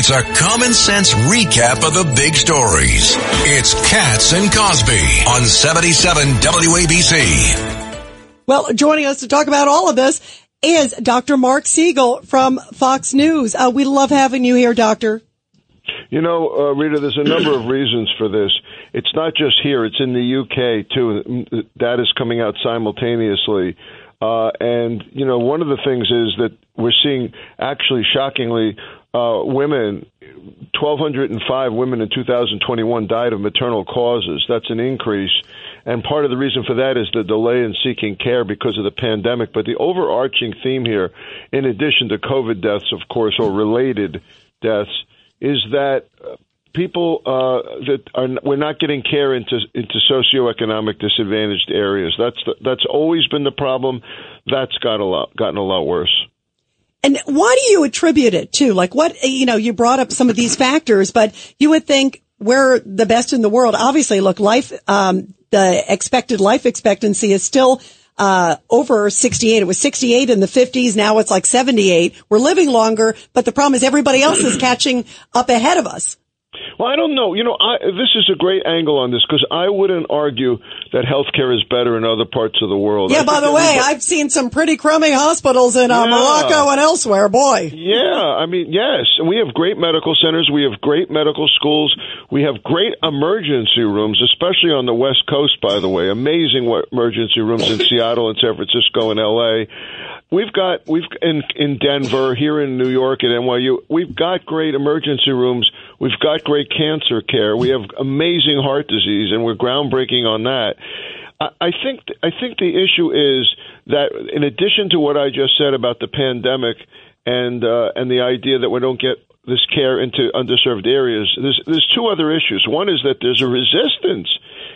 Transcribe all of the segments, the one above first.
It's a common sense recap of the big stories. It's Cats and Cosby on 77 WABC. Well, joining us to talk about all of this is Dr. Marc Siegel from Fox News. Uh, we love having you here, Doctor. You know, uh, Rita, there's a number of reasons for this. It's not just here; it's in the UK too. That is coming out simultaneously. Uh, and you know, one of the things is that we're seeing actually shockingly uh, women. 1,205 women in 2021 died of maternal causes. That's an increase. And part of the reason for that is the delay in seeking care because of the pandemic. But the overarching theme here, in addition to COVID deaths, of course, or related deaths, is that uh, people uh, that are we're not getting care into into socioeconomic disadvantaged areas. That's the, that's always been the problem. That's got a lot gotten a lot worse. And why do you attribute it to? Like what you know, you brought up some of these factors, but you would think we're the best in the world. Obviously, look, life um, the expected life expectancy is still uh, over 68. It was 68 in the 50s. Now it's like 78. We're living longer, but the problem is everybody else is catching up ahead of us. Well, I don't know. You know, I, this is a great angle on this because I wouldn't argue that healthcare is better in other parts of the world. Yeah, by the way, I've seen some pretty crummy hospitals in uh, yeah. Morocco and elsewhere. Boy. Yeah, I mean, yes, and we have great medical centers. We have great medical schools. We have great emergency rooms, especially on the West Coast. By the way, amazing emergency rooms in Seattle and San Francisco and L.A. We've got we've in in Denver, here in New York at NYU. We've got great emergency rooms. We've got great cancer care. We have amazing heart disease, and we're groundbreaking on that. I, think I think the issue is that in addition to what I just said about the pandemic and uh, and the idea that we don't get this care into underserved areas, there's there's two other issues. One is that there's a resistance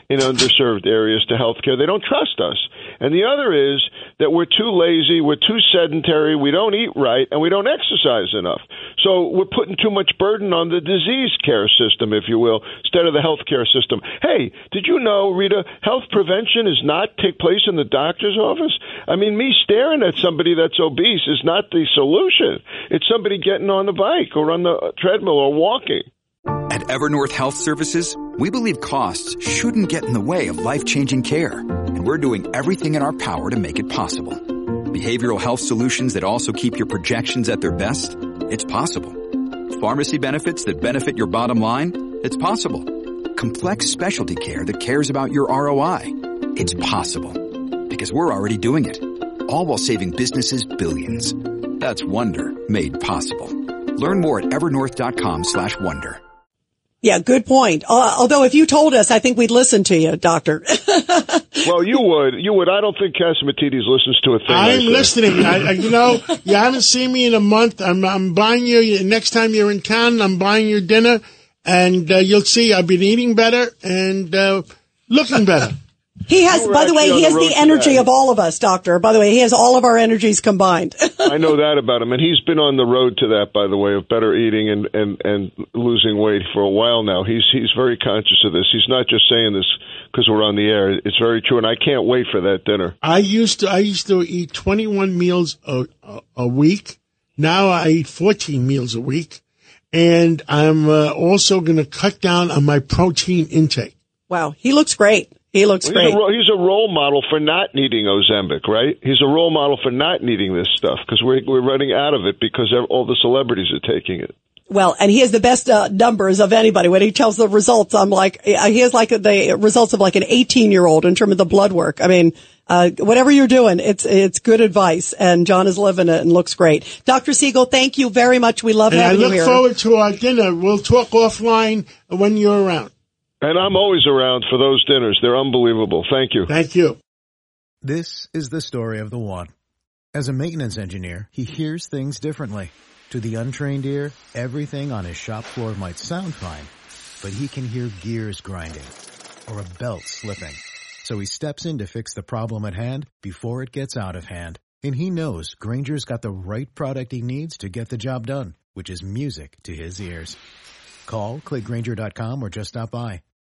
in underserved areas to health care. They don't trust us. And the other is that we're too lazy, we're too sedentary, we don't eat right, and we don't exercise enough. So we're putting too much burden on the disease care system, if you will, instead of the health care system. Hey, did you know, Rita, health prevention is not take place in the doctor's office? I mean, me staring at somebody that's obese is not the solution. It's somebody getting on the bike or on the treadmill or walking. At Evernorth Health Services, we believe costs shouldn't get in the way of life-changing care, and we're doing everything in our power to make it possible. Behavioral health solutions that also keep your projections at their best? It's possible. Pharmacy benefits that benefit your bottom line? It's possible. Complex specialty care that cares about your ROI? It's possible. Because we're already doing it. All while saving businesses billions. That's Wonder made possible. Learn more at evernorth.com slash wonder. Yeah, good point. Uh, although if you told us, I think we'd listen to you, doctor. well, you would. You would. I don't think Catsimatidis listens to a thing. I'm listening. I, I, you know, you haven't seen me in a month. I'm, I'm buying you, next time you're in town, I'm buying your dinner and uh, you'll see I've been eating better and uh, looking better. He has, by the way, he has the, the energy of all of us, doctor. By the way, he has all of our energies combined. I know that about him, and he's been on the road to that, by the way, of better eating and and and losing weight for a while now. He's he's very conscious of this. He's not just saying this because we're on the air. It's very true, and I can't wait for that dinner. I used to I used to eat 21 meals a a, a week. Now I eat 14 meals a week, and I'm uh, also going to cut down on my protein intake. Wow, he looks great. He looks well, great. He's a, he's a, role model for not needing Ozempic, right? He's a role model for not needing this stuff because we're we're running out of it because all the celebrities are taking it. Well, and he has the best uh, numbers of anybody. When he tells the results, I'm like, uh, he has like the results of like an 18 year old in terms of the blood work. I mean, uh, whatever you're doing, it's it's good advice, and John is living it and looks great. Dr. Siegel, thank you very much. We love and having you here. I look forward to our dinner. We'll talk offline when you're around. And I'm always around for those dinners. They're unbelievable. Thank you. Thank you. This is the story of the one. As a maintenance engineer, he hears things differently To the untrained ear, everything on his shop floor might sound fine, but he can hear gears grinding or a belt slipping. So he steps in to fix the problem at hand before it gets out of hand. And he knows Grainger's got the right product he needs to get the job done, which is music to his ears. Call, click Grainger.com or just stop by.